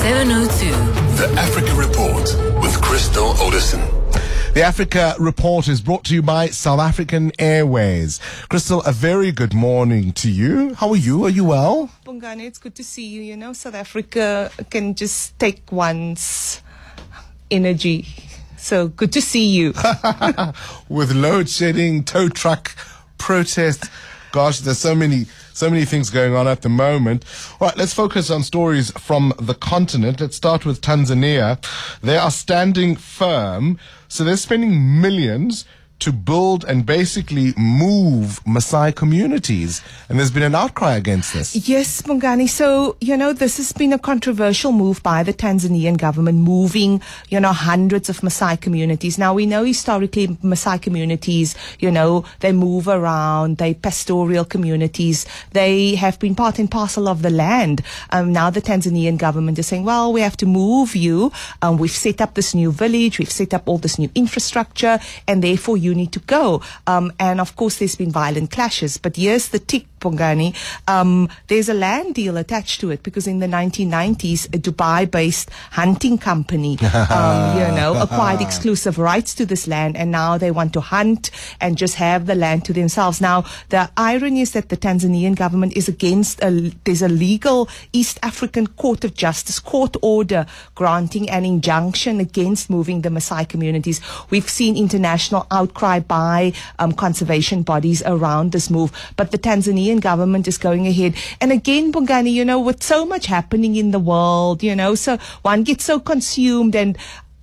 702. The Africa Report with Crystal Orderson. The Africa Report is brought to you by South African Airways. Crystal, a very good morning to you. How are you? Are you well? Bongani, it's good to see you. You know, South Africa can just take one's energy. So good to see you. With load shedding, tow truck protest. Gosh, there's so many, so many things going on at the moment. All right, let's focus on stories from the continent. Let's start with Tanzania. They are standing firm. So they're spending millions to build and basically move Maasai communities. And there's been an outcry against this. Yes, Bongani. So, you know, this has been a controversial move by the Tanzanian government, moving, you know, hundreds of Maasai communities. Now, we know historically Maasai communities, you know, they move around, they pastoral communities, they have been part and parcel of the land. Um, now the Tanzanian government is saying, well, we have to move you. Um, we've set up this new village, we've set up all this new infrastructure, and therefore you need to go. Um, and of course, there's been violent clashes. But here's the tick, Bongani. Um, there's a land deal attached to it because in the 1990s, a Dubai-based hunting company, um, you know, acquired exclusive rights to this land, and now they want to hunt and just have the land to themselves. Now, the irony is that the Tanzanian government is against a, there's a legal East African Court of Justice court order granting an injunction against moving the Maasai communities. We've seen international outcry by um, conservation bodies around this move, but the Tanzanian government is going ahead. And again, Bongani, you know, with so much happening in the world, you know, so one gets so consumed and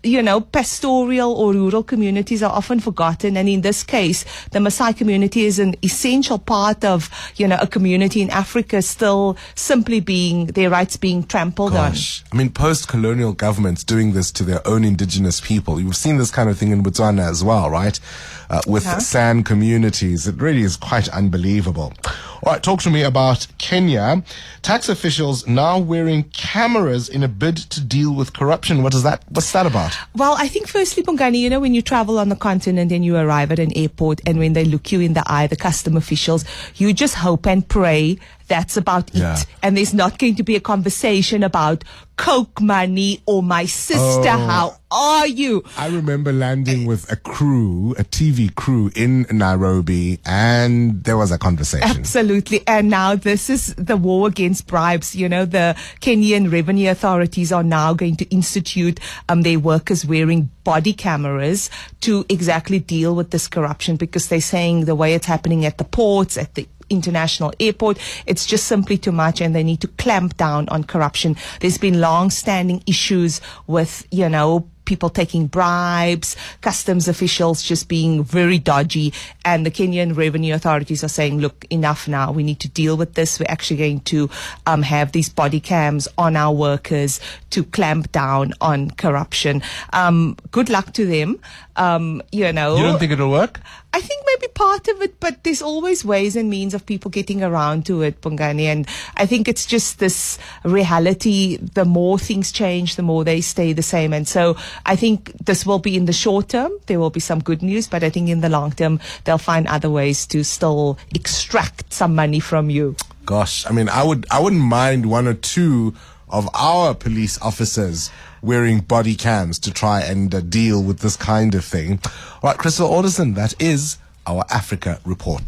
you know, pastoral or rural communities are often forgotten. And in this case, the Maasai community is an essential part of, you know, a community in Africa still simply being, their rights being trampled Gosh. on. I mean, post-colonial governments doing this to their own indigenous people. You've seen this kind of thing in Botswana as well, right? Uh, with huh? San communities. It really is quite unbelievable. All right, talk to me about Kenya. Tax officials now wearing cameras in a bid to deal with corruption. What is that? What's that about? Well, I think firstly, Bongani, you know, when you travel on the continent and you arrive at an airport and when they look you in the eye, the custom officials, you just hope and pray that's about yeah. it. And there's not going to be a conversation about Coke money or my sister. Oh, How are you? I remember landing with a crew, a TV crew in Nairobi, and there was a conversation. Absolutely. And now this is the war against bribes. You know, the Kenyan revenue authorities are now going to institute um, their workers wearing body cameras to exactly deal with this corruption because they're saying the way it's happening at the ports, at the international airport. It's just simply too much and they need to clamp down on corruption. There's been long standing issues with, you know, people taking bribes, customs officials just being very dodgy, and the Kenyan revenue authorities are saying, look, enough now. We need to deal with this. We're actually going to um, have these body cams on our workers to clamp down on corruption. Um, good luck to them. Um, you know. You don't think it'll work? I think maybe part of it, but there's always ways and means of people getting around to it, Bongani. And I think it's just this reality. The more things change, the more they stay the same. And so I think this will be in the short term. There will be some good news, but I think in the long term, they'll find other ways to still extract some money from you. Gosh, I mean, I would, I wouldn't mind one or two of our police officers wearing body cams to try and uh, deal with this kind of thing. All right, Crystal Orderson, that is our Africa report.